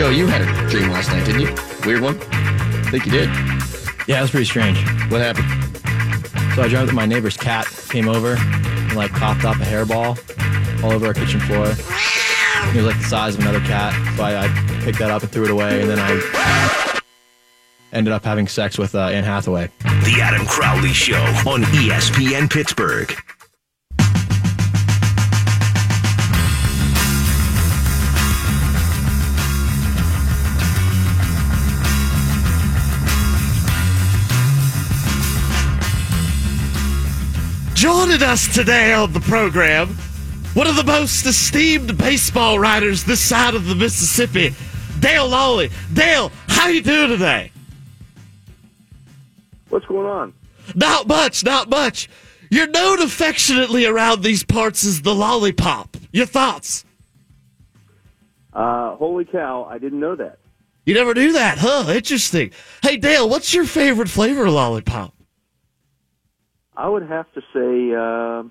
Joe, you had a dream last night, didn't you? Weird one? I think you did. Yeah, it was pretty strange. What happened? So I dreamt that my neighbor's cat came over and like coughed up a hairball all over our kitchen floor. It was like the size of another cat, so I, I picked that up and threw it away, and then I ended up having sex with uh, Anne Hathaway. The Adam Crowley Show on ESPN Pittsburgh. Joining us today on the program, one of the most esteemed baseball writers this side of the Mississippi, Dale Lolley. Dale, how you doing today? What's going on? Not much, not much. You're known affectionately around these parts as the lollipop. Your thoughts? Uh, holy cow, I didn't know that. You never knew that, huh? Interesting. Hey, Dale, what's your favorite flavor of lollipop? I would have to say uh,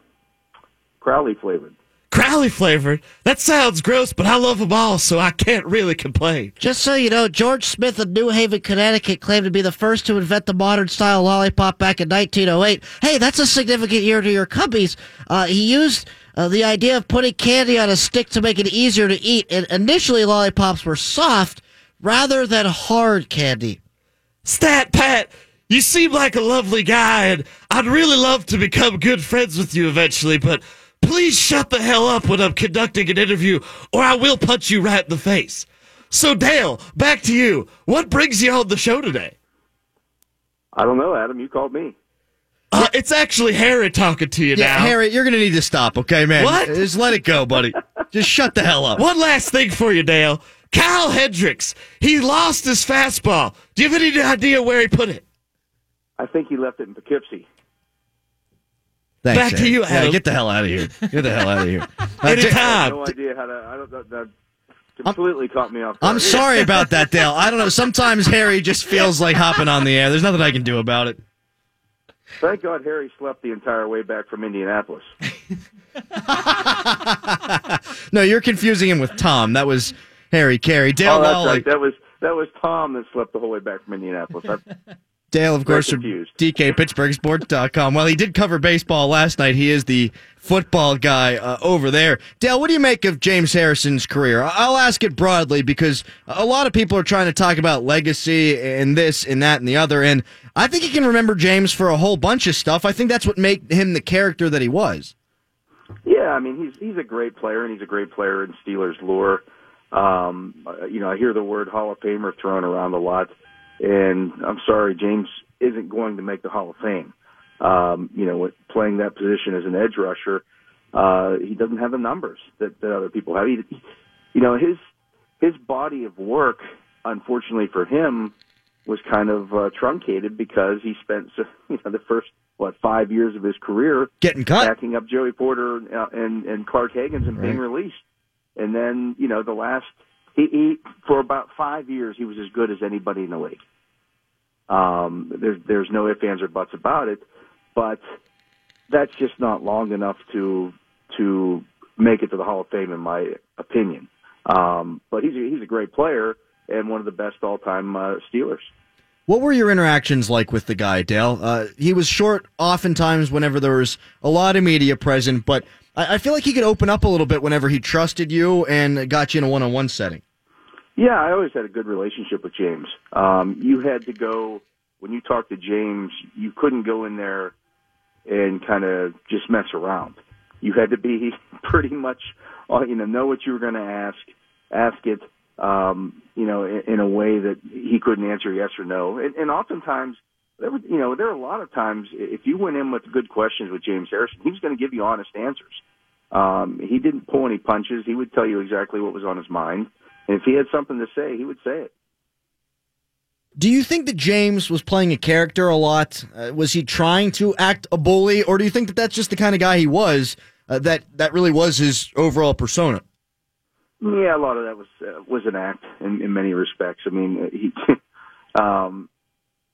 Crowley flavored. Crowley flavored. That sounds gross, but I love them all, so I can't really complain. Just so you know, George Smith of New Haven, Connecticut claimed to be the first to invent the modern style lollipop back in 1908. Hey, that's a significant year to your cubbies. Uh, he used uh, the idea of putting candy on a stick to make it easier to eat, and initially lollipops were soft rather than hard candy. Stat Pat, you seem like a lovely guy, and I'd really love to become good friends with you eventually, but please shut the hell up when I'm conducting an interview, or I will punch you right in the face. So, Dale, back to you. What brings you on the show today? I don't know, Adam. You called me. Uh, it's actually Harry talking to you Yeah, now. Harry, you're going to need to stop, okay, man? What? Just let it go, buddy. Just shut the hell up. One last thing for you, Dale. Kyle Hendricks, he lost his fastball. Do you have any idea where he put it? I think he left it in Poughkeepsie. Thanks, Back to Harry. you, Yeah, get the hell out of here. Get the hell out of here. Uh, I have no idea how to. I don't. That, that completely caught me off. Guard. I'm sorry about that, Dale. I don't know. Sometimes Harry just feels like hopping on the air. There's nothing I can do about it. Thank God Harry slept the entire way back from Indianapolis. No, you're confusing him with Tom. That was Harry Caray. Dale oh, that's right. That was that was Tom that slept the whole way back from Indianapolis. I, Dale, of course. DK PittsburghSports.com. Well, he did cover baseball last night. He is the football guy uh, over there. Dale, what do you make of James Harrison's career? I'll ask it broadly because a lot of people are trying to talk about legacy and this and that and the other. And I think you can remember James for a whole bunch of stuff. I think that's what made him the character that he was. Yeah, I mean he's he's a great player and he's a great player in Steelers lore. Um, uh, you know, I hear the word Hall of Famer thrown around a lot, and I'm sorry, James isn't going to make the Hall of Fame. Um, you know, playing that position as an edge rusher, uh, he doesn't have the numbers that, that other people have. He, you know, his his body of work, unfortunately for him, was kind of uh, truncated because he spent you know the first what five years of his career Getting cut. backing up Joey Porter uh, and and Clark Haggans and being released. And then you know the last he, he for about five years he was as good as anybody in the league. Um, there's there's no ifs ands or buts about it, but that's just not long enough to to make it to the Hall of Fame in my opinion. Um, but he's a, he's a great player and one of the best all time uh, Steelers. What were your interactions like with the guy, Dale? Uh, he was short oftentimes whenever there was a lot of media present, but I, I feel like he could open up a little bit whenever he trusted you and got you in a one on one setting. Yeah, I always had a good relationship with James. Um, you had to go when you talked to James. You couldn't go in there and kind of just mess around. You had to be pretty much, uh, you know, know what you were going to ask, ask it, um, you know, in, in a way that he couldn't answer yes or no. And, and oftentimes, there were, you know, there are a lot of times if you went in with good questions with James Harrison, he was going to give you honest answers. Um, he didn't pull any punches. He would tell you exactly what was on his mind. And if he had something to say, he would say it. Do you think that James was playing a character a lot? Uh, was he trying to act a bully, or do you think that that's just the kind of guy he was? Uh, that that really was his overall persona. Yeah, a lot of that was uh, was an act in, in many respects. I mean, he, um,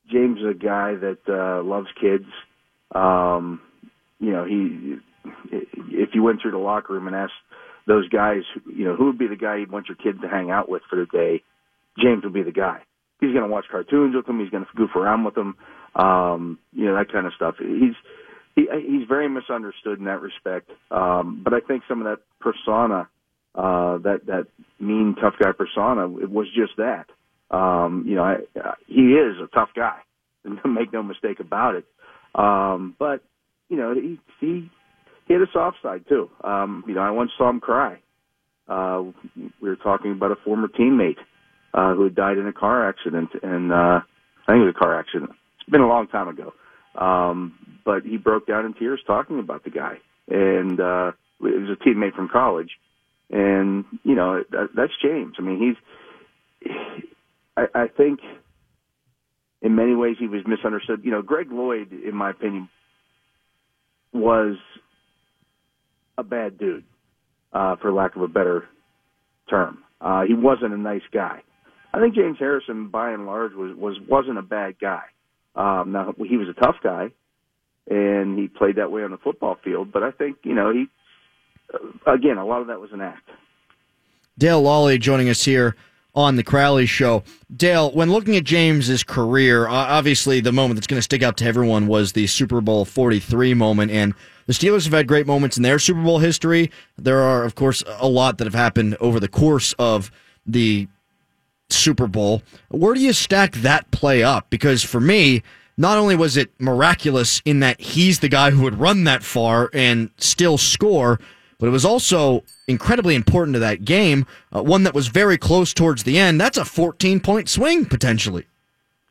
James is a guy that uh, loves kids. Um, you know, he if you went through the locker room and asked those guys, you know, who would be the guy you'd want your kid to hang out with for the day, James would be the guy. He's going to watch cartoons with him. He's going to goof around with him. Um, you know that kind of stuff. He's he, he's very misunderstood in that respect. Um, but I think some of that persona, uh, that that mean tough guy persona, it was just that. Um, you know, I, uh, he is a tough guy. Make no mistake about it. Um, but you know, he he he had a soft side too. Um, you know, I once saw him cry. Uh, we were talking about a former teammate uh, who had died in a car accident, and uh, I think it was a car accident. It's been a long time ago, um, but he broke down in tears talking about the guy, and uh, it was a teammate from college, and you know that, that's James. I mean, he's. I, I think in many ways he was misunderstood. You know, Greg Lloyd, in my opinion, was a bad dude, uh, for lack of a better term. Uh, he wasn't a nice guy. I think James Harrison, by and large, was was wasn't a bad guy. Um, now he was a tough guy, and he played that way on the football field. But I think you know he, uh, again, a lot of that was an act. Dale Lolley joining us here on the Crowley Show. Dale, when looking at James's career, obviously the moment that's going to stick out to everyone was the Super Bowl 43 moment, and the Steelers have had great moments in their Super Bowl history. There are, of course, a lot that have happened over the course of the Super Bowl. Where do you stack that play up? Because for me, not only was it miraculous in that he's the guy who would run that far and still score, but it was also incredibly important to that game, uh, one that was very close towards the end. That's a 14 point swing potentially.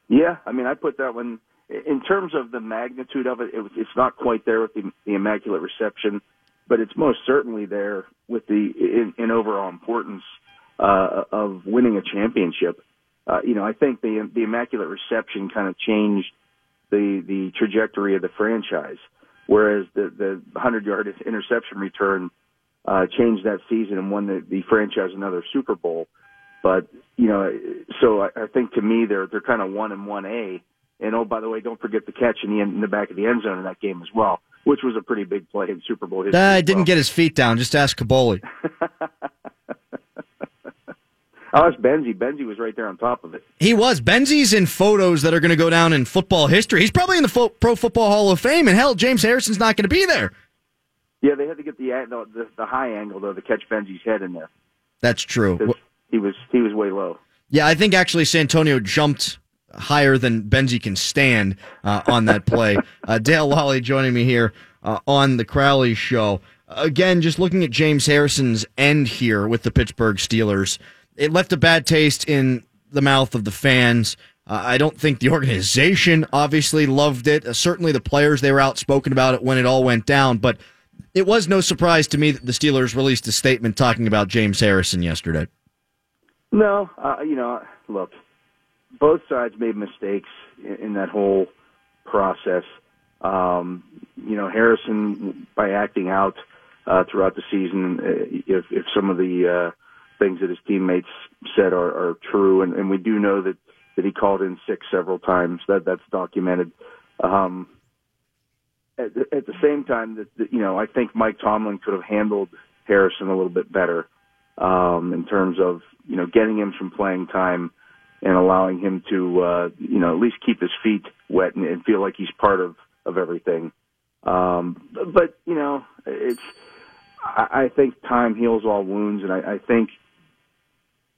Yeah, I mean, I put that one in terms of the magnitude of it. it it's not quite there with the, the immaculate reception, but it's most certainly there with the in, in overall importance uh, of winning a championship. Uh, you know, I think the the immaculate reception kind of changed the the trajectory of the franchise, whereas the the 100 yard interception return uh, changed that season and won the, the franchise another Super Bowl. But you know, so I, I think to me they're they're kind of one and one A. And oh, by the way, don't forget the catch in the end, in the back of the end zone in that game as well, which was a pretty big play in Super Bowl history. Uh, didn't well. get his feet down. Just ask Kaboly. I'll ask Benzie. Benzie was right there on top of it. He was. Benzie's in photos that are going to go down in football history. He's probably in the fo- Pro Football Hall of Fame, and hell, James Harrison's not going to be there. Yeah, they had to get the, the the high angle though to catch Benzie's head in there. That's true. He was he was way low. Yeah, I think actually Santonio jumped higher than Benzie can stand uh, on that play. uh, Dale Lolley joining me here uh, on the Crowley Show. Again, just looking at James Harrison's end here with the Pittsburgh Steelers, it left a bad taste in the mouth of the fans. Uh, I don't think the organization obviously loved it. Uh, certainly the players, they were outspoken about it when it all went down. But it was no surprise to me that the Steelers released a statement talking about James Harrison yesterday. No, uh, you know, look, both sides made mistakes in, in that whole process. Um, you know, Harrison by acting out uh, throughout the season, uh, if if some of the uh, things that his teammates said are, are true, and, and we do know that that he called in sick several times. That that's documented. Um, at, at the same time that, that you know I think Mike Tomlin could have handled Harrison a little bit better um, in terms of you know getting him some playing time and allowing him to uh, you know at least keep his feet wet and, and feel like he's part of of everything. Um, but you know it's I, I think time heals all wounds, and I, I think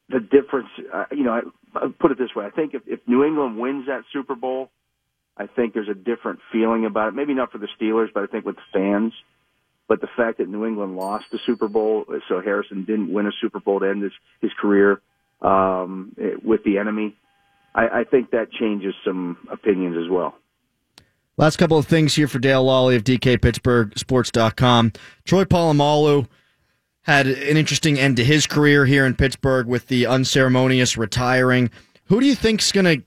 the difference. Uh, you know, I, I'll put it this way: I think if, if New England wins that Super Bowl I think there's a different feeling about it. Maybe not for the Steelers, but I think with the fans. But the fact that New England lost the Super Bowl, so Harrison didn't win a Super Bowl to end his, his career um, with the enemy, I, I think that changes some opinions as well. Last couple of things here for Dale Lolley of DKPittsburghSports.com. Troy Polamalu had an interesting end to his career here in Pittsburgh with the unceremonious retiring. Who do you think's going to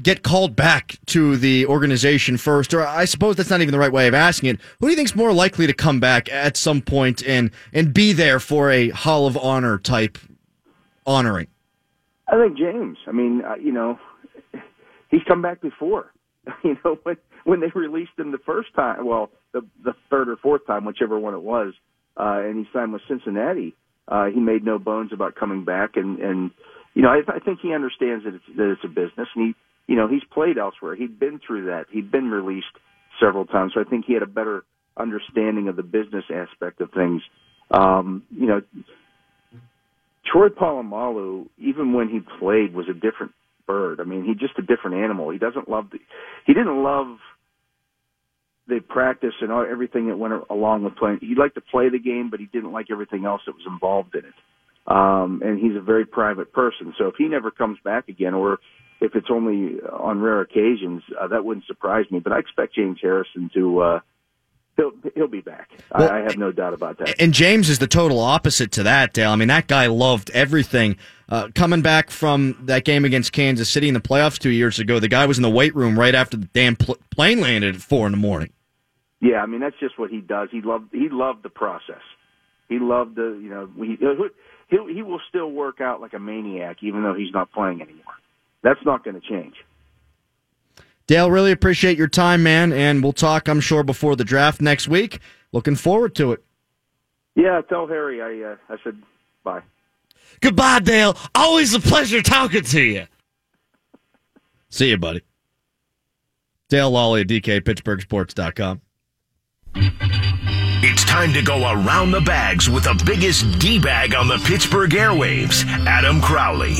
get called back to the organization first? Or I suppose that's not even the right way of asking it. Who do you think's more likely to come back at some point and and be there for a Hall of Honor type honoring? I think James. I mean, uh, you know, he's come back before. You know, when when they released him the first time, well, the the third or fourth time, whichever one it was, uh, and he signed with Cincinnati. Uh, he made no bones about coming back, and and you know, I, I think he understands that it's, that it's a business, and he, you know, he's played elsewhere. He'd been through that. He'd been released several times, so I think he had a better understanding of the business aspect of things. Um, you know, Troy Polamalu, even when he played, was a different bird. I mean, he's just a different animal. He doesn't love the, he didn't love the practice and all, everything that went along with playing. He liked to play the game, but he didn't like everything else that was involved in it. Um, and he's a very private person. So if he never comes back again, or if it's only on rare occasions, uh, that wouldn't surprise me. But I expect James Harrison to. Uh, He'll he'll be back. Well, I, I have no doubt about that. And James is the total opposite to that, Dale. I mean, that guy loved everything. Uh, coming back from that game against Kansas City in the playoffs two years ago, the guy was in the weight room right after the damn pl- plane landed at four in the morning. Yeah, I mean that's just what he does. He loved he loved the process. He loved the you know he he he will still work out like a maniac even though he's not playing anymore. That's not going to change. Dale, really appreciate your time, man, and we'll talk, I'm sure, before the draft next week. Looking forward to it. Yeah, tell Harry I uh, I said bye. Goodbye, Dale. Always a pleasure talking to you. See you, buddy. Dale Lolley at DKPittsburghSports.com. It's time to go around the bags with the biggest D bag on the Pittsburgh airwaves, Adam Crowley.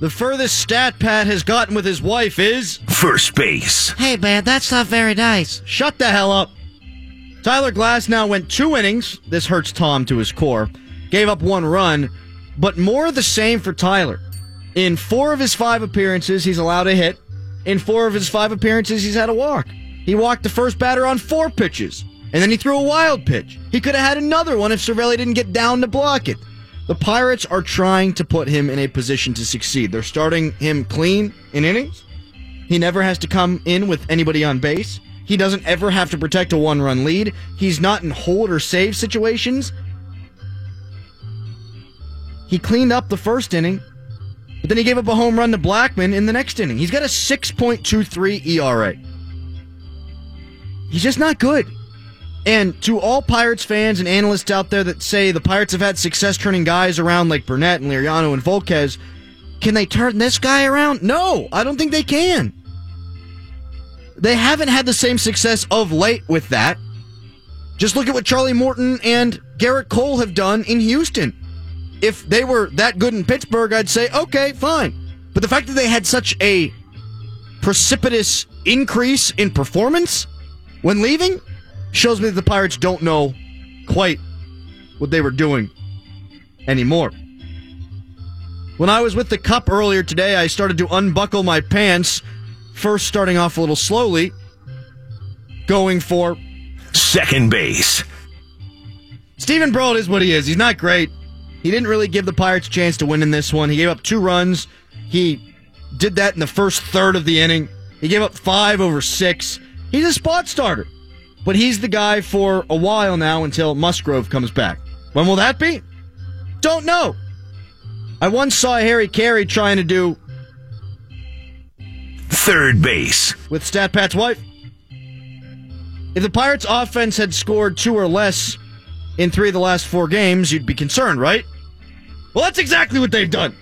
The furthest stat Pat has gotten with his wife is First base. Hey, man, that's not very nice. shut the hell up. Tyler Glasnow went two innings. This hurts Tom to his core. Gave up one run, but more of the same for Tyler. In four of his five appearances, he's allowed a hit. In four of his five appearances, he's had a walk. He walked the first batter on four pitches, and then he threw a wild pitch. He could have had another one if Cervelli didn't get down to block it. The Pirates are trying to put him in a position to succeed. They're starting him clean in innings. He never has to come in with anybody on base. He doesn't ever have to protect a one run lead. He's not in hold or save situations. He cleaned up the first inning, but then he gave up a home run to Blackmon in the next inning. He's got a 6.23 ERA. He's just not good. And to all Pirates fans and analysts out there that say the Pirates have had success turning guys around like Burnett and Liriano and Volquez, can they turn this guy around? No, I don't think they can. They haven't had the same success of late with that. Just look at what Charlie Morton and Gerrit Cole have done in Houston. If they were that good in Pittsburgh, I'd say, okay, fine. But the fact that they had such a precipitous increase in performance when leaving shows me that the Pirates don't know quite what they were doing anymore. When I was with the Cup earlier today, I started to unbuckle my pants, first starting off a little slowly, going for Second base. Steven Brault is what he is. He's not great. He didn't really give the Pirates a chance to win in this one. He gave up two runs. He did that in the first third of the inning. He gave up five over six. He's a spot starter, but he's the guy for a while now until Musgrove comes back. When will that be? Don't know. I once saw Harry Caray trying to do Third base. with Stat Pat's wife. If the Pirates' offense had scored two or less in three of the last four games, you'd be concerned, right? Well, that's exactly what they've done.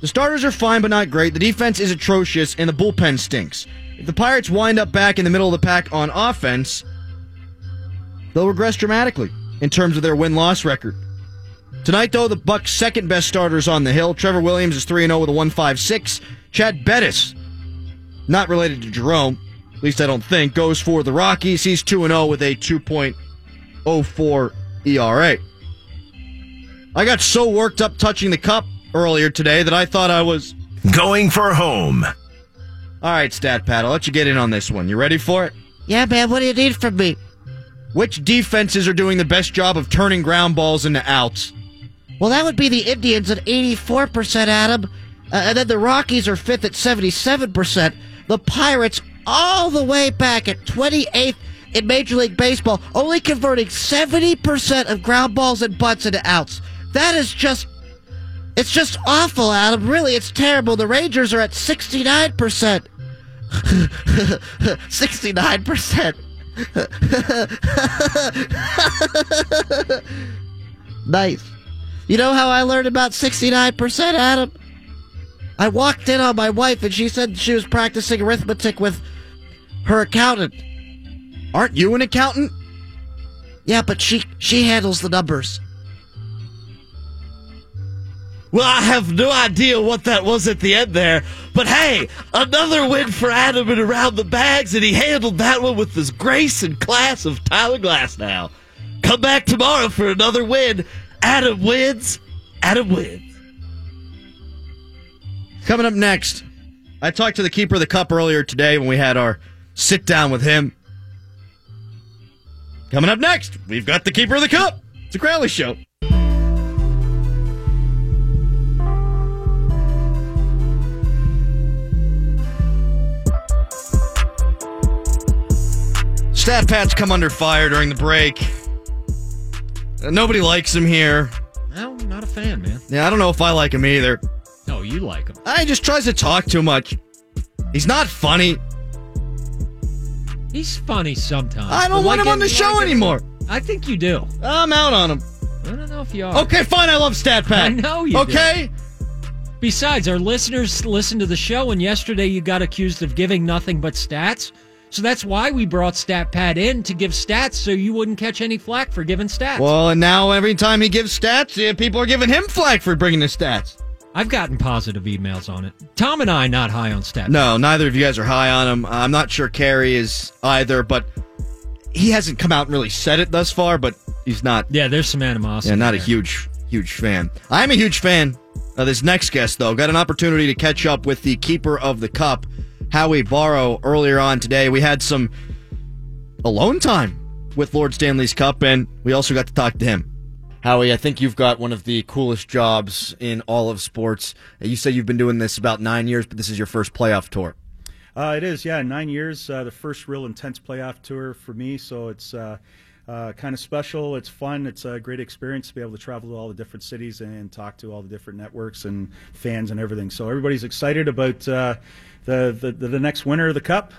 The starters are fine, but not great. The defense is atrocious, and the bullpen stinks. If the Pirates wind up back in the middle of the pack on offense, they'll regress dramatically in terms of their win loss record. Tonight, though, the Bucs' second best starters on the hill. Trevor Williams is 3 0 with a 1.56. Chad Bettis, not related to Jerome, at least I don't think, goes for the Rockies. He's 2 0 with a 2.04 ERA. I got so worked up touching the cup earlier today that I thought I was. Going for home. All right, Stat Pat, I'll let you get in on this one. You ready for it? Yeah, man, what do you need from me? Which defenses are doing the best job of turning ground balls into outs? Well, that would be the Indians at 84%, Adam. Uh, and then the Rockies are fifth at 77%. The Pirates all the way back at 28th in Major League Baseball, only converting 70% of ground balls and butts into outs. That is just. It's just awful, Adam. Really, it's terrible. The Rangers are at 69%. 69%. nice. You know how I learned about 69%, Adam? I walked in on my wife and she said she was practicing arithmetic with her accountant. Aren't you an accountant? Yeah, but she she handles the numbers. Well, I have no idea what that was at the end there, but hey, another win for Adam and around the bags, and he handled that one with his grace and class of Tyler Glasnow. Come back tomorrow for another win. Adam wins. Adam wins. Coming up next, I talked to the keeper of the cup earlier today when we had our sit down with him. Coming up next, we've got the keeper of the cup. It's a Crowley show. Stat Pat's come under fire during the break. Uh, Nobody likes him here. No, not a fan, man. Yeah, I don't know if I like him either. No, you like him. I just tries to talk too much. He's not funny. He's funny sometimes. I don't want like him on the show like anymore. I think you do. I'm out on him. I don't know if you are. Okay, fine. I love Stat Pat. I know you do. Okay. Besides, our listeners listen to the show, and yesterday you got accused of giving nothing but stats. So that's why we brought Stat Pat in to give stats so you wouldn't catch any flack for giving stats. Well, and now every time he gives stats, yeah, people are giving him flack for bringing the stats. I've gotten positive emails on it. Tom and I not high on stats. No, neither of you guys are high on him. I'm not sure Caray is either, but he hasn't come out and really said it thus far. But he's not. Yeah, there's some animosity. Yeah, not a huge, huge fan. I'm a huge fan of this next guest, though. Got an opportunity to catch up with the keeper of the cup, Howie Borrow, earlier on today. We had some alone time with Lord Stanley's Cup, and we also got to talk to him. Howie, I think you've got one of the coolest jobs in all of sports. You said you've been doing this about nine years, but this is your first playoff tour. Uh, it is, yeah. Nine years, uh, the first real intense playoff tour for me. So it's uh, uh, kind of special. It's fun. It's a great experience to be able to travel to all the different cities and talk to all the different networks and fans and everything. So everybody's excited about uh, the, the the next winner of the cup.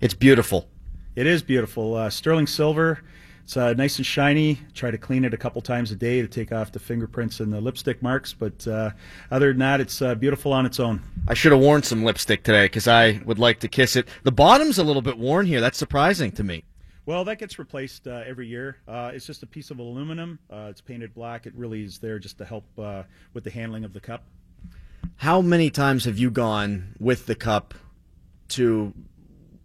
It's beautiful. It is beautiful. Uh, sterling silver. It's uh, nice and shiny. Try to clean it a couple times a day to take off the fingerprints and the lipstick marks. But uh, other than that, it's uh, beautiful on its own. I should have worn some lipstick today because I would like to kiss it. The bottom's a little bit worn here. That's surprising to me. Well, that gets replaced uh, every year. Uh, it's just a piece of aluminum. Uh, it's painted black. It really is there just to help uh, with the handling of the cup. How many times have you gone with the cup to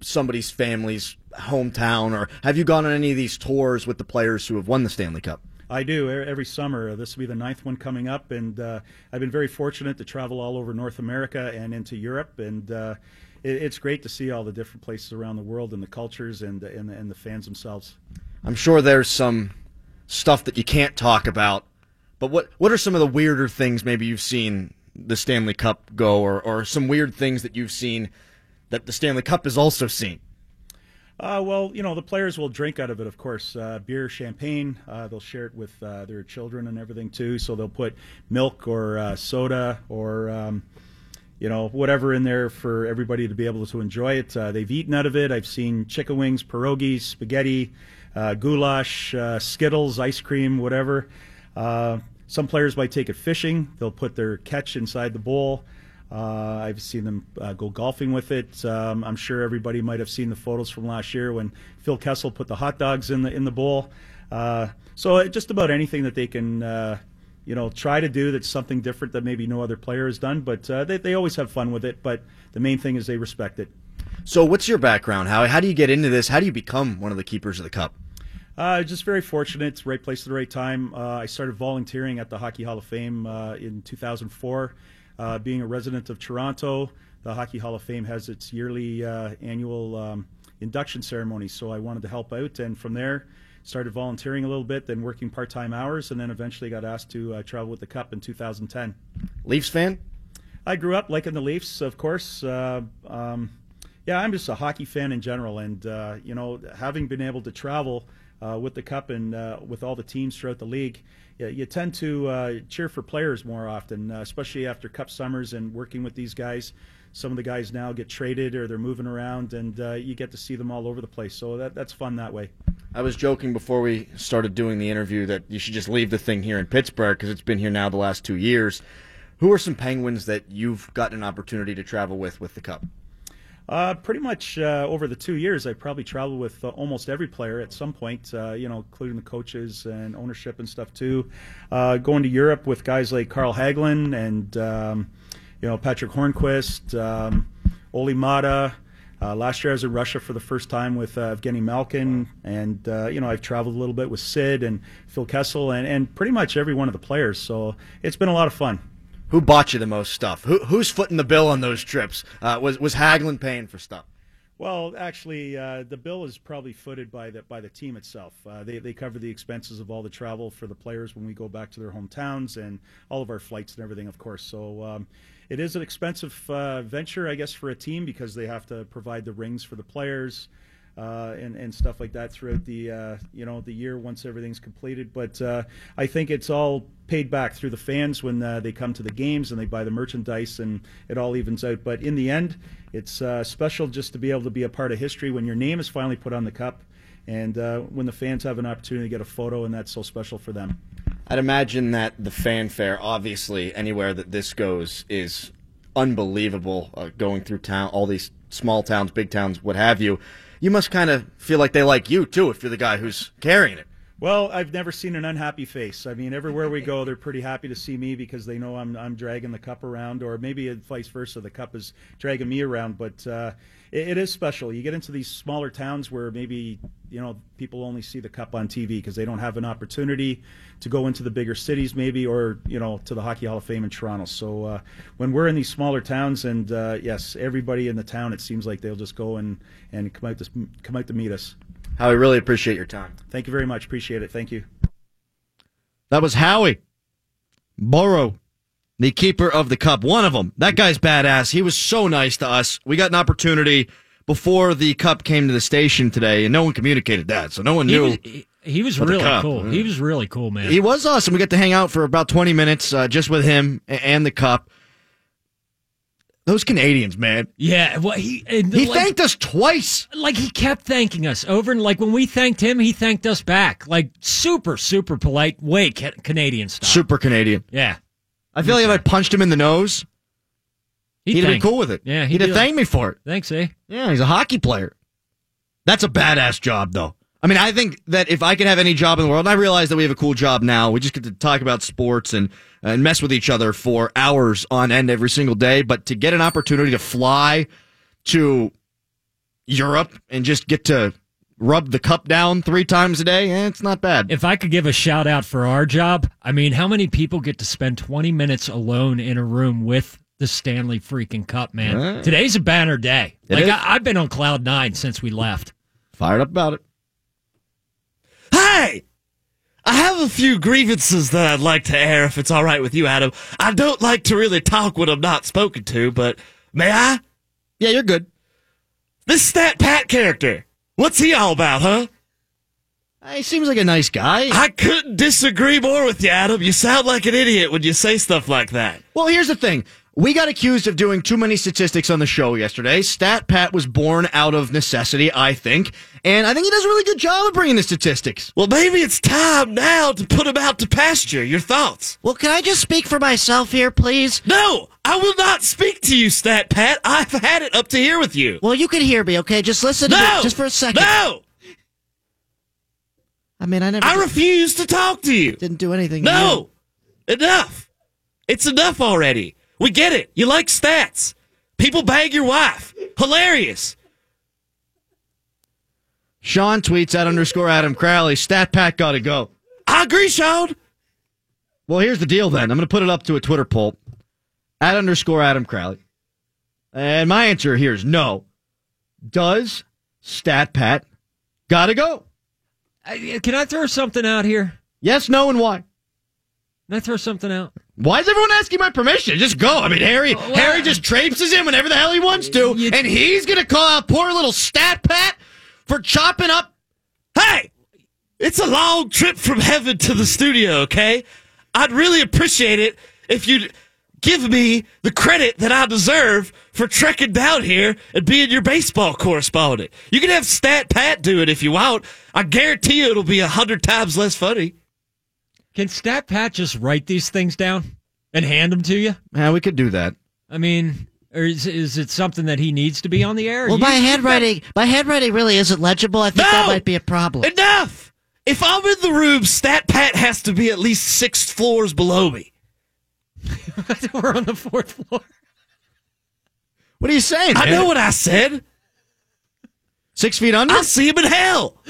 somebody's family's hometown, or have you gone on any of these tours with the players who have won the Stanley Cup? I do every summer. This will be the ninth one coming up, and uh, I've been very fortunate to travel all over North America and into Europe, and uh, it, it's great to see all the different places around the world and the cultures and and, and the fans themselves. I'm sure there's some stuff that you can't talk about, but what what are some of the weirder things maybe you've seen the Stanley Cup go, or or some weird things that you've seen that the Stanley Cup has also seen? Uh, well, you know, the players will drink out of it, of course. Uh, beer, champagne. Uh, they'll share it with uh, their children and everything too. So they'll put milk or uh, soda or um, you know whatever in there for everybody to be able to enjoy it. Uh, they've eaten out of it. I've seen chicken wings, pierogies, spaghetti, goulash, Skittles, ice cream, whatever. Uh, some players might take it fishing. They'll put their catch inside the bowl. Uh, I've seen them uh, go golfing with it. Um, I'm sure everybody might have seen the photos from last year when Phil Kessel put the hot dogs in the in the bowl. Uh, so just about anything that they can, uh, you know, try to do that's something different that maybe no other player has done. But uh, they they always have fun with it. But the main thing is they respect it. So, what's your background? How how do you get into this? How do you become one of the keepers of the cup? Uh, just very fortunate, right place at the right time. Uh, I started volunteering at the Hockey Hall of Fame uh, in 2004. Uh, being a resident of Toronto, the Hockey Hall of Fame has its yearly uh, annual um, induction ceremony, so I wanted to help out, and from there started volunteering a little bit, then working part-time hours, and then eventually got asked to uh, travel with the Cup in 2010. Leafs fan? I grew up liking the Leafs, of course. Uh, um, yeah, I'm just a hockey fan in general, and uh, you know, having been able to travel uh, with the cup and uh, with all the teams throughout the league, you, you tend to uh, cheer for players more often, uh, especially after cup summers and working with these guys. Some of the guys now get traded or they're moving around, and uh, you get to see them all over the place. So that, that's fun that way. I was joking before we started doing the interview that you should just leave the thing here in Pittsburgh because it's been here now the last two years. Who are some Penguins that you've gotten an opportunity to travel with with the Cup? Uh, pretty much uh, over the two years, I probably traveled with uh, almost every player at some point, uh, you know, including the coaches and ownership and stuff too. Uh, going to Europe with guys like Carl Hagelin and, um, you know, Patric Hornqvist, um, Olli Maatta. Uh, last year I was in Russia for the first time with Evgeny Malkin, and you know I've traveled a little bit with Sid and Phil Kessel, and, and pretty much every one of the players. So it's been a lot of fun. Who bought you the most stuff? Who, who's footing the bill on those trips? Uh, was was Hagelin paying for stuff? Well, actually, uh, the bill is probably footed by the by the team itself. Uh, they they cover the expenses of all the travel for the players when we go back to their hometowns and all of our flights and everything, of course. So. Um, it is an expensive uh, venture, I guess, for a team because they have to provide the rings for the players uh, and and stuff like that throughout the uh, you know the year once everything's completed. But uh, I think it's all paid back through the fans when uh, they come to the games and they buy the merchandise and it all evens out. But in the end, it's uh, special just to be able to be a part of history when your name is finally put on the cup. And uh, when the fans have an opportunity to get a photo, and that's so special for them. I'd imagine that the fanfare, obviously, anywhere that this goes, is unbelievable. Going through town, all these small towns, big towns, what have you. You must kind of feel like they like you too, if you're the guy who's carrying it. Well, I've never seen an unhappy face. I mean, everywhere we go, they're pretty happy to see me because they know I'm I'm dragging the cup around, or maybe vice versa, the cup is dragging me around. But uh, it, it is special. You get into these smaller towns where maybe you know people only see the cup on TV because they don't have an opportunity to go into the bigger cities, maybe, or you know, to the Hockey Hall of Fame in Toronto. So uh, when we're in these smaller towns, and uh, yes, everybody in the town, it seems like they'll just go and and come out to come out to meet us. Howie, really appreciate your time. Thank you very much. Appreciate it. Thank you. That was Howie Borrow, the keeper of the cup. One of them. That guy's badass. He was so nice to us. We got an opportunity before the cup came to the station today, and no one communicated that, so no one He knew. was, he, he was really cup. cool. He was really cool, man. He was awesome. We got to hang out for about 20 minutes uh, just with him and the cup. Those Canadians, man. yeah, well, he and He like, thanked us twice. like he kept thanking us over and like when we thanked him, he thanked us back. Like super, super polite way ca- Canadian style. Super Canadian. Yeah, I feel like if I punched him in the nose, he he'd have been cool with it. Yeah, he'd have be thanked me for it. Thanks, eh? Yeah, he's a hockey player. That's a badass job, though. I mean, I think that if I could have any job in the world, and I realize that we have a cool job now, we just get to talk about sports and and mess with each other for hours on end every single day. But to get an opportunity to fly to Europe and just get to rub the cup down three times a day, eh, it's not bad. If I could give a shout out for our job, I mean, how many people get to spend 20 minutes alone in a room with the Stanley freaking Cup, man? Yeah. Today's a banner day. It like is. I, I've been on cloud nine since we left. Fired up about it. Hey! I have a few grievances that I'd like to air if it's all right with you, Adam. I don't like to really talk when I'm not spoken to, but may I? Yeah, you're good. This Stat Pat character. What's he all about, huh? Uh, he seems like a nice guy. I couldn't disagree more with you, Adam. You sound like an idiot when you say stuff like that. Well, here's the thing. We got accused of doing too many statistics on the show yesterday. Stat Pat was born out of necessity, I think. And I think he does a really good job of bringing the statistics. Well, maybe it's time now to put him out to pasture. Your thoughts? Well, can I just speak for myself here, please? No, I will not speak to you, Stat Pat. I've had it up to here with you. Well, you can hear me, okay? Just listen to me just for a second. No! I mean, I never I refuse to talk to you. didn't do anything. No! Enough! It's enough already. We get it. You like stats. People bag your wife. Hilarious. Sean tweets at underscore Adam Crowley. Stat Pat got to go. I agree, Sean. Well, here's the deal then. I'm going to put it up to a Twitter poll at underscore Adam Crowley. And my answer here is no. Does Stat Pat got to go? I, can I throw something out here? Yes, no, and why? Can I throw something out? Why is everyone asking my permission? Just go. I mean, Harry, Harry just traipses in whenever the hell he wants to, You- and he's gonna call out poor little Stat Pat for chopping up. Hey! It's a long trip from heaven to the studio, okay? I'd really appreciate it if you'd give me the credit that I deserve for trekking down here and being your baseball correspondent. You can have Stat Pat do it if you want. I guarantee you it'll be a hundred times less funny. Can Stat Pat just write these things down? and hand them to you? Yeah, we could do that. I mean, or is, is it something that he needs to be on the air? Well, my handwriting, my handwriting really isn't legible. I think that might be a problem. Enough! If I'm in the room, Stat Pat has to be at least six floors below me. We're on the fourth floor. What are you saying? I man? know what I said. Six feet under? I'll see him in hell.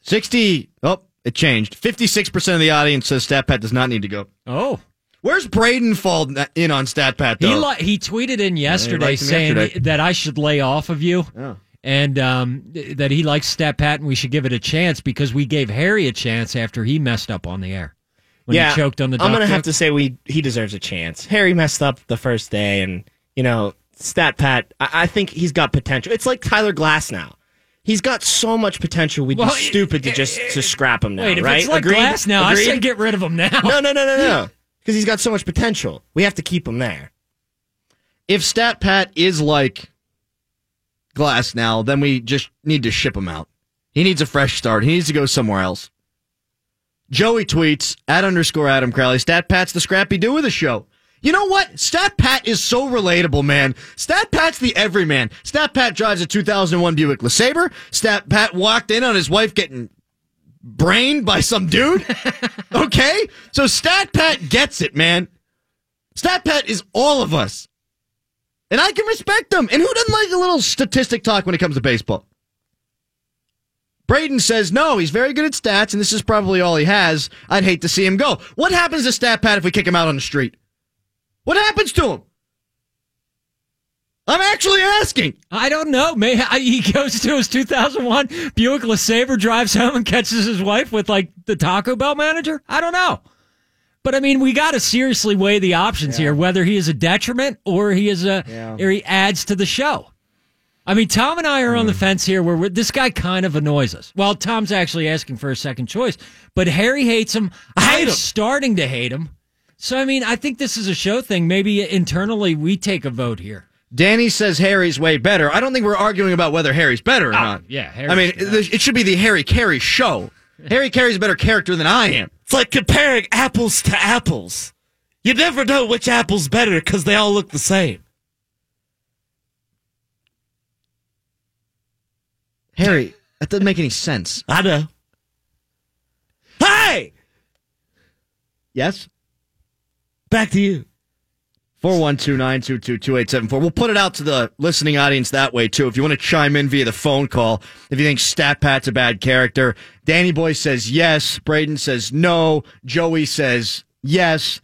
60. Oh, it changed. 56% of the audience says StatPat does not need to go. Oh. Where's Braden fall in on StatPat, though? He li- he tweeted in yesterday him saying yesterday. that I should lay off of you. Oh. And um, that he likes StatPat and we should give it a chance because we gave Harry a chance after he messed up on the air when yeah, he choked on the. I'm gonna have to say we he deserves a chance. Harry messed up the first day, and you know, StatPat, I, I think he's got potential. It's like Tyler Glasnow. He's got so much potential. We'd Well, be stupid to just to scrap him now. Wait, if right? it's like Agreed? Glasnow, I Agreed? say get rid of him now. No, no, no, no, no. Because he's got so much potential. We have to keep him there. If StatPat is like Glasnow, then we just need to ship him out. He needs a fresh start. He needs to go somewhere else. Joey tweets at underscore Adam Crowley. StatPat's the Scrappy Doo of the show. You know what? StatPat is so relatable, man. StatPat's the everyman. StatPat drives a 2001 Buick LeSabre. StatPat walked in on his wife getting brained by some dude. okay? So StatPat gets it, man. StatPat is all of us. And I can respect him. And who doesn't like a little statistic talk when it comes to baseball? Braden says, no, he's very good at stats, and this is probably all he has. I'd hate to see him go. What happens to Stat Pat if we kick him out on the street? What happens to him? I'm actually asking. I don't know. May I- he goes to his 2001 Buick LeSabre, drives home, and catches his wife with like the Taco Bell manager. I don't know. But I mean, we got to seriously weigh the options here, whether he is a detriment or he is a Yeah. or he adds to the show. I mean, Tom and I are on the hmm. fence here, where we're, this guy kind of annoys us. Well, Tom's actually asking for a second choice, but Harry hates him. I hate I'm him. starting to hate him. So I mean, I think this is a show thing. Maybe internally we take a vote here. Danny says Harry's way better. I don't think we're arguing about whether Harry's better or ah, not. yeah, Harry's I mean, it should be the Harry Caray show. Harry Caray's a better character than I am. It's like comparing apples to apples. You never know which apple's better because they all look the same. Harry, that doesn't make any sense. I know. Hey! Yes? Back to you. 412-922-2874. We'll put it out to the listening audience that way, too. If you want to chime in via the phone call, if you think Stat Pat's a bad character. Danny Boy says yes. Braden says no. Joey says yes.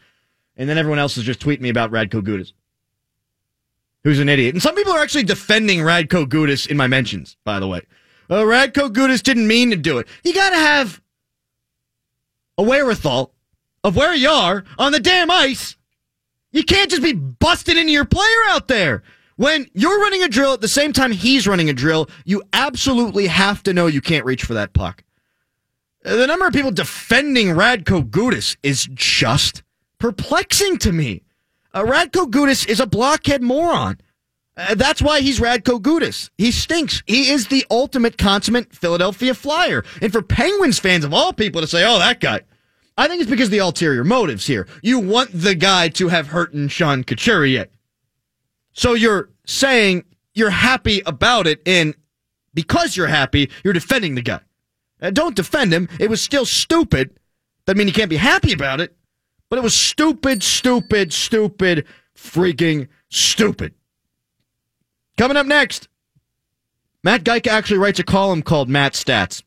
And then everyone else is just tweeting me about Radko Gudas, who's an idiot. And some people are actually defending Radko Gudas in my mentions, by the way. Uh, Radko Gudas didn't mean to do it. You got to have a wherewithal of where you are on the damn ice you can't just be busting into your player out there. When you're running a drill at the same time he's running a drill, you absolutely have to know you can't reach for that puck. Uh, The number of people defending Radko Gudas is just perplexing to me. Uh, Radko Gudas is a blockhead moron. Uh, that's why he's Radko Gudas. He stinks. He is the ultimate consummate Philadelphia Flyer. And for Penguins fans of all people to say, oh, that guy, I think it's because of the ulterior motives here. You want the guy to have hurt Sean Couturier. So you're saying you're happy about it, and because you're happy, you're defending the guy. Don't defend him. It was still stupid. Doesn't mean you can't be happy about it, but it was stupid, stupid, stupid, freaking stupid. Coming up next, Matt Gajtka actually writes a column called Matt Stats.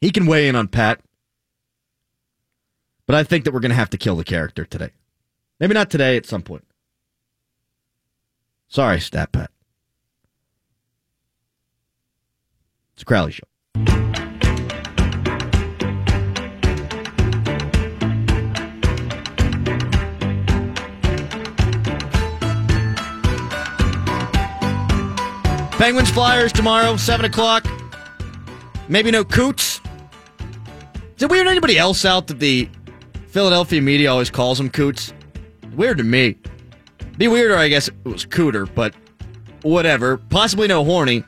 He can weigh in on Pat. But I think that we're going to have to kill the character today. Maybe not today, at some point. Sorry, Stat Pat. It's a Crowley show. Penguins Flyers tomorrow, 7 o'clock. Maybe no Coots. Did we weird anybody else out that the Philadelphia media always calls him Coots? Weird to me. Be weirder, I guess, it was Cooter, but whatever. Possibly no horny.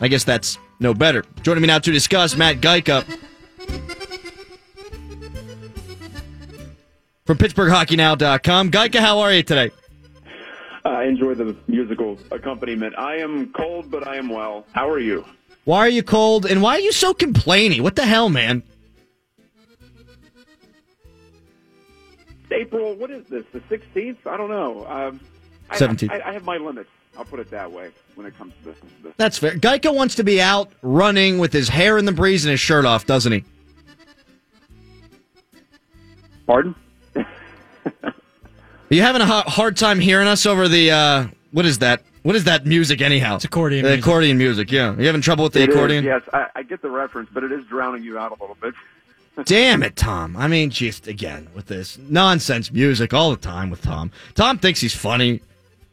I guess that's no better. Joining me now to discuss Matt Gajtka. from PittsburghHockeyNow.com. Gajtka, how are you today? I enjoy the musical accompaniment. I am cold, but I am well. How are you? Why are you cold and why are you so complainy? What the hell, man? April, what is this? The 16th? I don't know. Um, I- 17th. I, I have my limits. I'll put it that way when it comes to this. this. That's fair. Gajtka wants to be out running with his hair in the breeze and his shirt off, doesn't he? Pardon? Are you having a hard time hearing us over the uh, what is that? What is that music anyhow? It's accordion. The music. accordion music. Yeah. Are you having trouble with the It is, accordion? yes, I, I get the reference, but it is drowning you out a little bit. Damn it, Tom. I mean, just again with this nonsense music all the time with Tom. Tom thinks he's funny,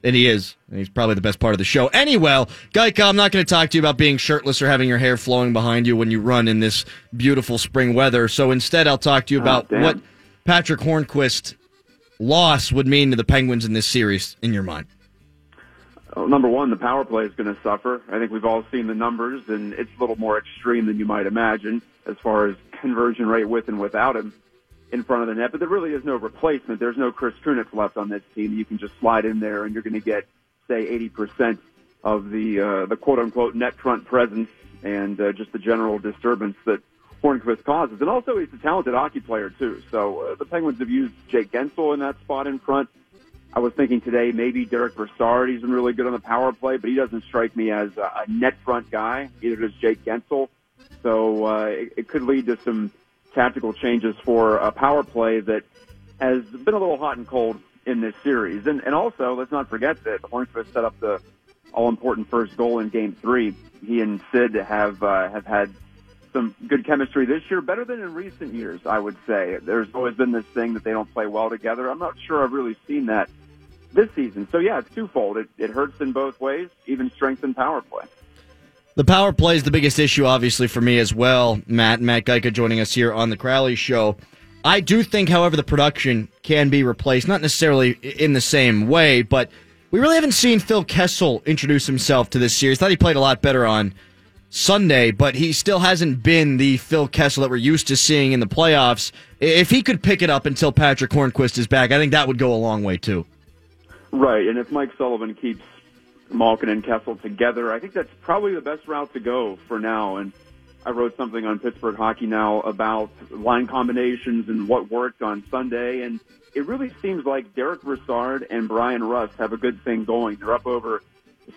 and he is. And he's probably the best part of the show. Anyway, Gajtka, I'm not going to talk to you about being shirtless or having your hair flowing behind you when you run in this beautiful spring weather. So instead, I'll talk to you Oh, about damn. what Patric Hornqvist loss would mean to the Penguins in this series in your mind. Well, number one, the power play is going to suffer. I think we've all seen the numbers, and it's a little more extreme than you might imagine as far as conversion rate with and without him in front of the net. But there really is no replacement. There's no Chris Kunitz left on this team. You can just slide in there, and you're going to get, say, 80% of the uh, the quote unquote net front presence and uh, just the general disturbance that Hornqvist causes. And also, he's a talented hockey player too. So uh, the Penguins have used Jake Guentzel in that spot in front. I was thinking today maybe Derek Brassard. He's been really good on the power play, but he doesn't strike me as a net front guy. Either does Jake Guentzel. So uh, it, it could lead to some tactical changes for a power play that has been a little hot and cold in this series. And, and also, let's not forget that Hornqvist set up the all-important first goal in Game Three. He and Sid have uh, have had some good chemistry this year, better than in recent years, I would say. There's always been this thing that they don't play well together. I'm not sure I've really seen that this season. So yeah, it's twofold. It, it hurts in both ways, even strengthen power play. The power play is the biggest issue, obviously, for me as well. Matt, Matt Gajtka joining us here on the Crowley Show. I do think, however, the production can be replaced, not necessarily in the same way, but we really haven't seen Phil Kessel introduce himself to this series. Thought he played a lot better on Sunday, but he still hasn't been the Phil Kessel that we're used to seeing in the playoffs. If he could pick it up until Patric Hornqvist is back, I think that would go a long way too. Right, and if Mike Sullivan keeps Malkin and Kessel together, I think that's probably the best route to go for now. And I wrote something on Pittsburgh Hockey Now about line combinations and what worked on Sunday, and it really seems like Derek Brassard and Bryan Rust have a good thing going. They're up over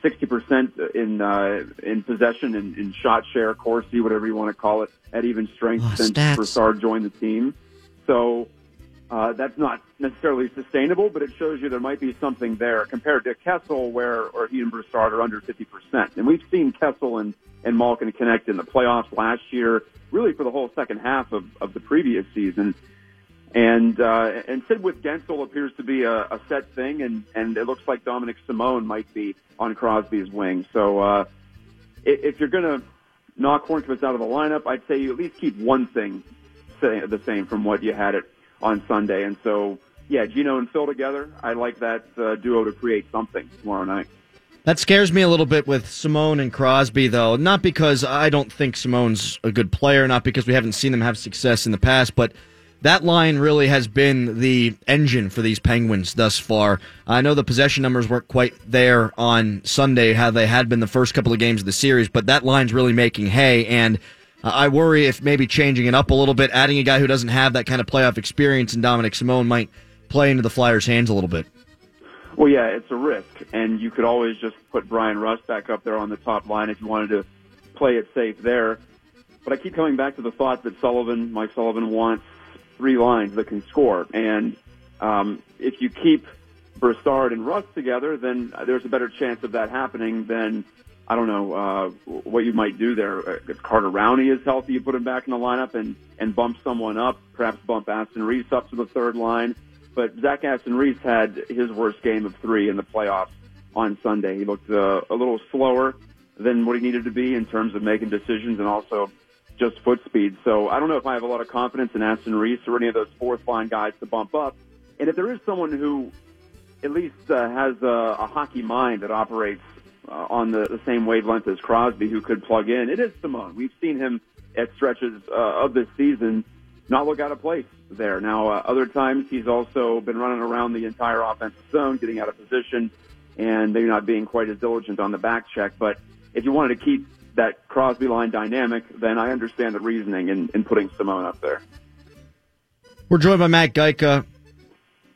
60% in uh, in possession and in shot share, Corsi, whatever you want to call it, at even strength Oh, since stats. Brassard joined the team. So uh, that's not necessarily sustainable, but it shows you there might be something there compared to Kessel, where or he and Brassard are under 50%. And we've seen Kessel and, and Malkin connect in the playoffs last year, really for the whole second half of, of the previous season. And uh, and Sid with Guentzel appears to be a, a set thing, and, and it looks like Dominik Simon might be on Crosby's wing. So uh, if, you're going to knock Hornqvist out of the lineup, I'd say you at least keep one thing the same from what you had it on Sunday. And so, yeah, Gino and Phil together, I like that uh, duo to create something tomorrow night. That scares me a little bit with Simon and Crosby, though. Not because I don't think Simon's a good player, not because we haven't seen them have success in the past, but that line really has been the engine for these Penguins thus far. I know the possession numbers weren't quite there on Sunday, how they had been the first couple of games of the series, but that line's really making hay, and I worry if maybe changing it up a little bit, adding a guy who doesn't have that kind of playoff experience in Dominik Simon might play into the Flyers' hands a little bit. Well, yeah, it's a risk, and you could always just put Bryan Rust back up there on the top line if you wanted to play it safe there. But I keep coming back to the thought that Sullivan, Mike Sullivan, wants three lines that can score, and um, if you keep Brassard and Rust together, then there's a better chance of that happening than I don't know uh, what you might do there. Uh, If Carter Rowney is healthy, you put him back in the lineup and and bump someone up, perhaps bump Aston Reese up to the third line. But Zach Aston Reese had his worst game of three in the playoffs on Sunday. He looked uh, a little slower than what he needed to be in terms of making decisions and also just foot speed. So I don't know if I have a lot of confidence in Aston Reese or any of those fourth line guys to bump up. And if there is someone who at least uh, has a, a hockey mind that operates uh, on the, the same wavelength as Crosby, who could plug in, it is Simon. We've seen him at stretches uh, of this season not look out of place there. Now, uh, other times he's also been running around the entire offensive zone, getting out of position, and maybe not being quite as diligent on the back check. But if you wanted to keep that Crosby line dynamic, then I understand the reasoning in, in putting Simon up there. We're joined by Matt Gajtka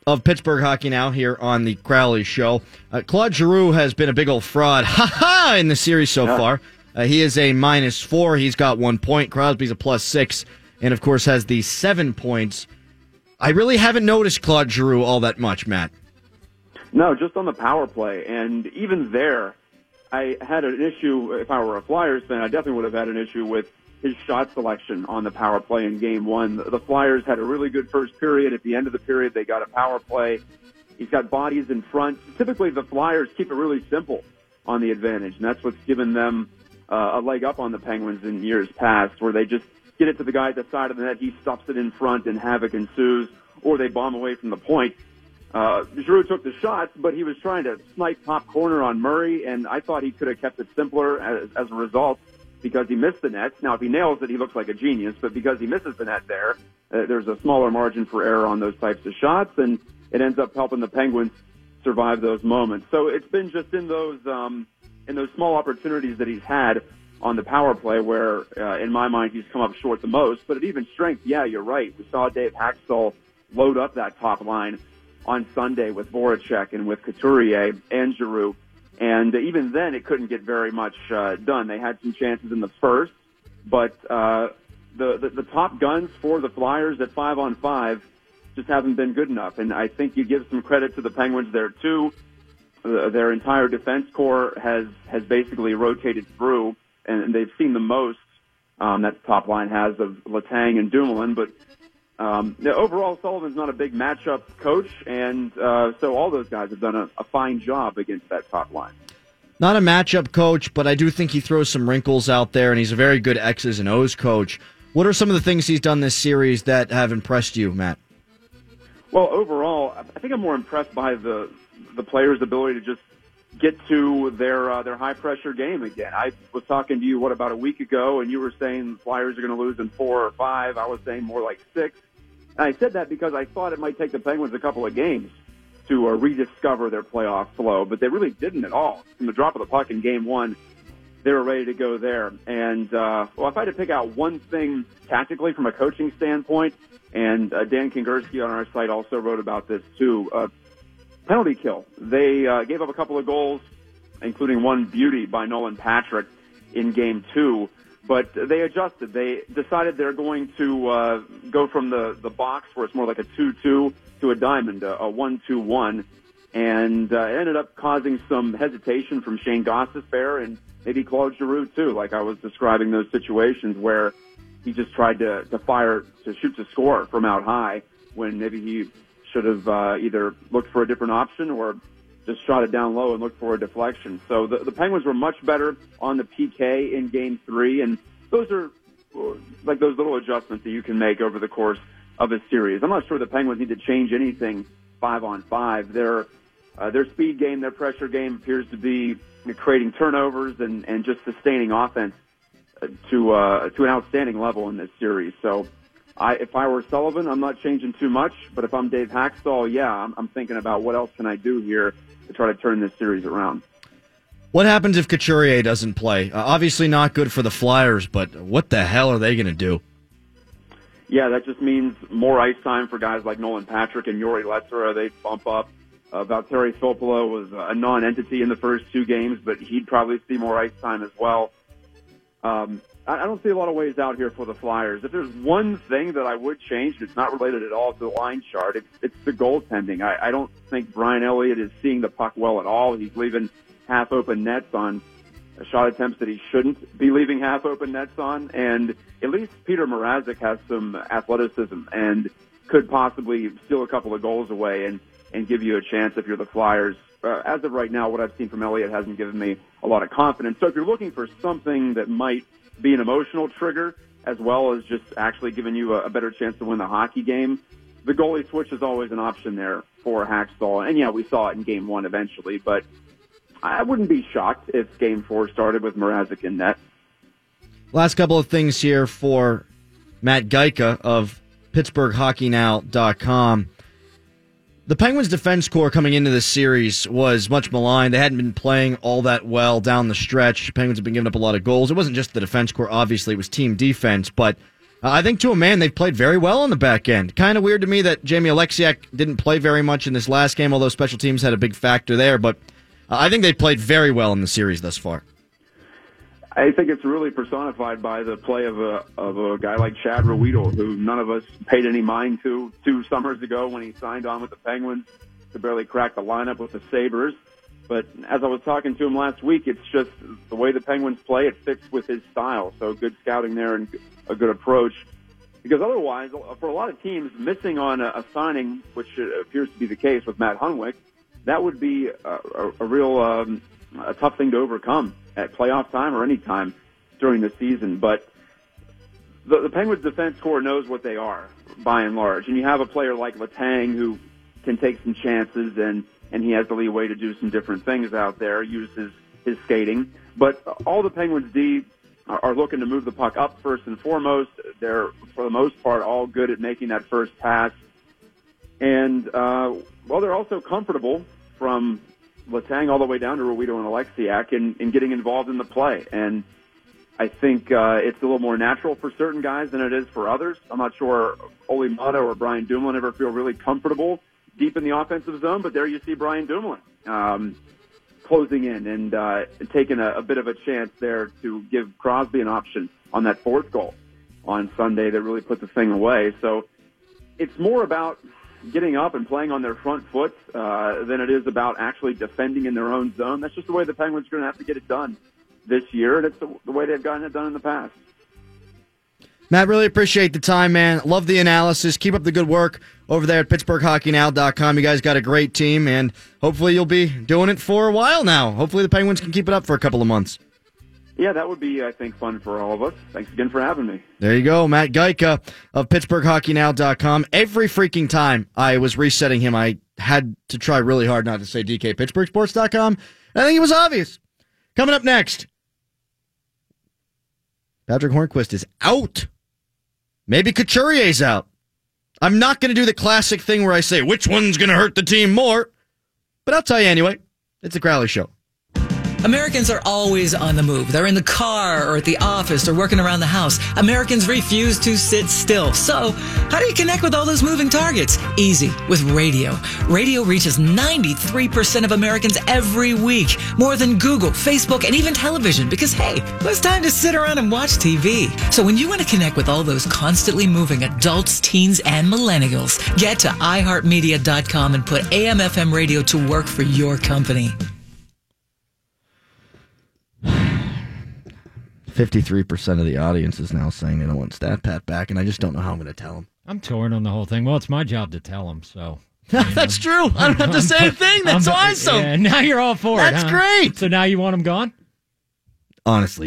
of Pittsburgh Hockey Now here on the Crowley Show. Uh, Claude Giroux has been a big old fraud, ha ha, in the series so Yeah. far. Uh, he is a minus four. He's got one point. Crosby's a plus six, and of course has the seven points. I really haven't noticed Claude Giroux all that much, Matt. No, just on the power play. And even there, I had an issue. If I were a Flyers fan, I definitely would have had an issue with his shot selection on the power play in game one. The Flyers had a really good first period. At the end of the period, they got a power play. He's got bodies in front. Typically, the Flyers keep it really simple on the advantage, and that's what's given them uh, a leg up on the Penguins in years past, where they just get it to the guy at the side of the net, he stuffs it in front, and havoc ensues, or they bomb away from the point. Uh, Giroux took the shots, but he was trying to snipe top corner on Murray, and I thought he could have kept it simpler as, as a result because he missed the net. Now, if he nails it, he looks like a genius, but because he misses the net there, uh, there's a smaller margin for error on those types of shots, and it ends up helping the Penguins survive those moments. So it's been just in those um, in those small opportunities that he's had on the power play where, uh, in my mind, he's come up short the most. But at even strength, yeah, you're right. We saw Dave Hakstol load up that top line on Sunday with Voracek and with Couturier and Giroux. And even then, it couldn't get very much uh, done. They had some chances in the first, but uh, the, the the top guns for the Flyers at five on five just haven't been good enough. And I think you give some credit to the Penguins there too. Uh, their entire defense core has has basically rotated through, and they've seen the most um, that the top line has of Letang and Dumoulin. But um, the overall, Sullivan's not a big matchup coach, and uh, so all those guys have done a, a fine job against that top line. Not a matchup coach, but I do think he throws some wrinkles out there, and he's a very good X's and O's coach. What are some of the things he's done this series that have impressed you, Matt? Well, overall, I think I'm more impressed by the the players' ability to just get to their uh, their high pressure game again. I was talking to you what about a week ago, and you were saying the Flyers are going to lose in four or five. I was saying more like six. And I said that because I thought it might take the Penguins a couple of games to uh, rediscover their playoff flow, but they really didn't at all. From the drop of the puck in Game One, they were ready to go there. And uh, well, if I had to pick out one thing tactically from a coaching standpoint, and uh, Dan Kingerski on our site also wrote about this too. Uh, penalty kill. They uh, gave up a couple of goals, including one beauty by Nolan Patrick in Game Two. But they adjusted. They decided they're going to uh, go from the, the box where it's more like a 2-2 to a diamond, a, a 1-2-1. And uh, it ended up causing some hesitation from Shane Gostisbehere and maybe Claude Giroux too, like I was describing those situations where he just tried to, to fire, to shoot to score from out high when maybe he should have uh, either looked for a different option or just shot it down low and looked for a deflection. So the, the Penguins were much better on the PK in game three, and those are like those little adjustments that you can make over the course of a series. I'm not sure the Penguins need to change anything five on five. Their uh, their speed game, their pressure game appears to be creating turnovers and, and just sustaining offense to uh, to an outstanding level in this series. So, I, if I were Sullivan, I'm not changing too much. But if I'm Dave Hakstol, yeah, I'm, I'm thinking about what else can I do here to try to turn this series around. What happens if Couturier doesn't play? Uh, obviously not good for the Flyers, but what the hell are they going to do? Yeah, that just means more ice time for guys like Nolan Patrick and Jori Lehtera. They bump up. Uh, Valtteri Filppula was a non-entity in the first two games, but he'd probably see more ice time as well. Um, I, I don't see a lot of ways out here for the Flyers. If there's one thing that I would change, it's not related at all to the line chart. It's, it's the goaltending. I, I don't think Brian Elliott is seeing the puck well at all. He's leaving half open nets on shot attempts that he shouldn't be leaving half open nets on. And at least Petr Mrazek has some athleticism and could possibly steal a couple of goals away and, and give you a chance if you're the Flyers. Uh, as of right now, what I've seen from Elliott hasn't given me a lot of confidence. So if you're looking for something that might be an emotional trigger as well as just actually giving you a, a better chance to win the hockey game, the goalie switch is always an option there for Hakstol. And yeah, we saw it in game one eventually, but I wouldn't be shocked if game four started with Mrazek in net. Last couple of things here for Matt Gajtka of PittsburghHockeyNow.com. The Penguins defense core coming into this series was much maligned. They hadn't been playing all that well down the stretch. Penguins have been giving up a lot of goals. It wasn't just the defense core, obviously, it was team defense, but uh, I think to a man, they've played very well on the back end. Kind of weird to me that Jamie Oleksiak didn't play very much in this last game, although special teams had a big factor there, but uh, I think they played very well in the series thus far. I think it's really personified by the play of a of a guy like Chad Ruhwedel, who none of us paid any mind to two summers ago when he signed on with the Penguins to barely crack the lineup with the Sabres. But as I was talking to him last week, it's just the way the Penguins play. It fits with his style. So good scouting there and a good approach. Because otherwise, for a lot of teams, missing on a, signing, which appears to be the case with Matt Hunwick, that would be a, a, a real um, a tough thing to overcome at playoff time or any time during the season. But the, the Penguins defense core knows what they are by and large. And you have a player like Letang who can take some chances and, and he has the leeway to do some different things out there, use his, his skating. But all the Penguins D are, are looking to move the puck up first and foremost. They're, for the most part, all good at making that first pass. And, uh, well, they're also comfortable from Letang all the way down to Ruhwedel and Oleksiak in, in getting involved in the play. And I think uh, it's a little more natural for certain guys than it is for others. I'm not sure Olli Maatta or Brian Dumoulin ever feel really comfortable deep in the offensive zone, but there you see Brian Dumoulin um, closing in and uh, taking a, a bit of a chance there to give Crosby an option on that fourth goal on Sunday that really put the thing away. So it's more about getting up and playing on their front foot uh, than it is about actually defending in their own zone. That's just the way the Penguins are going to have to get it done this year, and it's the, the way they've gotten it done in the past. Matt, really appreciate the time, man. Love the analysis. Keep up the good work over there at PittsburghHockeyNow.com. You guys got a great team, and hopefully you'll be doing it for a while now. Hopefully the Penguins can keep it up for a couple of months. Yeah, that would be, I think, fun for all of us. Thanks again for having me. There you go, Matt Gajtka of PittsburghHockeyNow.com. Every freaking time I was resetting him, I had to try really hard not to say DK PittsburghSports.com. I think it was obvious. Coming up next, Patric Hornqvist is out. Maybe Couturier's out. I'm not going to do the classic thing where I say which one's going to hurt the team more, but I'll tell you anyway. It's a Crowley show. Americans are always on the move. They're in the car or at the office or working around the house. Americans refuse to sit still. So, how do you connect with all those moving targets? Easy, with radio. Radio reaches 93% of Americans every week, more than Google, Facebook, and even television, because hey, who's time to sit around and watch TV? So, when you want to connect with all those constantly moving adults, teens, and millennials, get to iHeartMedia.com and put AM FM radio to work for your company. 53% of the audience is now saying they don't want Stat Pat back, and I just don't know how I'm going to tell them. I'm torn on the whole thing. Well, it's my job to tell them, so. That's true. I don't have to say a thing. That's I'm- awesome. Yeah, now you're all for it. That's huh? great. So now you want them gone? Honestly,